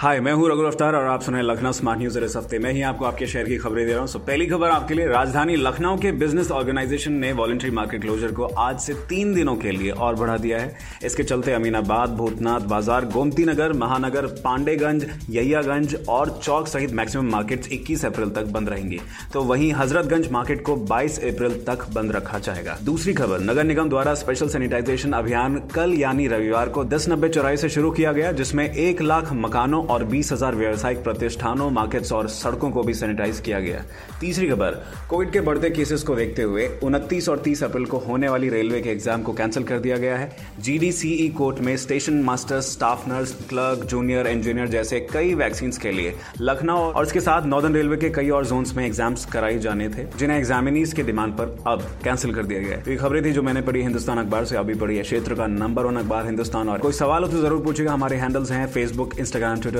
hi मैं हूँ रघु अफ्तार और आप सुन रहे लखनऊ स्मार्ट न्यूज़ इस हफ़्ते। मैं ही आपको आपके शहर की खबरें दे रहा हूँ। सो पहली खबर आपके लिए, राजधानी लखनऊ के बिज़नेस ऑर्गेनाइजेशन ने वॉलेंट्री मार्केट क्लोजर को आज से तीन दिनों के लिए और बढ़ा दिया है। इसके चलते अमीनाबाद, भूतनाथ, बाज़ार, गोमती नगर, महानगर, पांडेगंज यहियागंज और चौक सहित मैक्सिमम मार्केट इक्कीस अप्रैल तक बंद रहेंगी। तो वहीं हजरतगंज मार्केट को 22 अप्रैल तक बंद रखा जाएगा। दूसरी खबर, नगर निगम द्वारा स्पेशल सैनिटाइजेशन अभियान कल यानी रविवार को दस नब्बे चौराई से शुरू किया गया, जिसमें एक लाख मकानों और बीस हज़ार व्यावसायिक प्रतिष्ठानों मार्केट्स और सड़कों को भी सैनिटाइज किया गया। तीसरी खबर, कोविड के बढ़ते केसेस को देखते हुए उनतीस और तीस अप्रैल को होने वाली रेलवे के एग्ज़ाम को कैंसिल कर दिया गया है। जीडीसीई कोर्ट में station master staff nurse clerk junior engineer जैसे कई वैक्सीन के लिए लखनऊ और इसके साथ नॉर्दर्न रेलवे के कई और जोन में एग्ज़ाम्स कराए जाने थे, जिन्हें एग्जामिनीज के डिमांड पर अब कैंसिल कर दिया गया तो ये खबरें थी जो मैंने पढ़ी हिंदुस्तान अखबार से, अभी पढ़ी है क्षेत्र का नंबर वन अखबार हिंदुस्तान। और कोई सवाल हो तो ज़रूर पूछेगा हमारे हैंडल्स हैं फेसबुक इंस्टाग्राम ट्विटर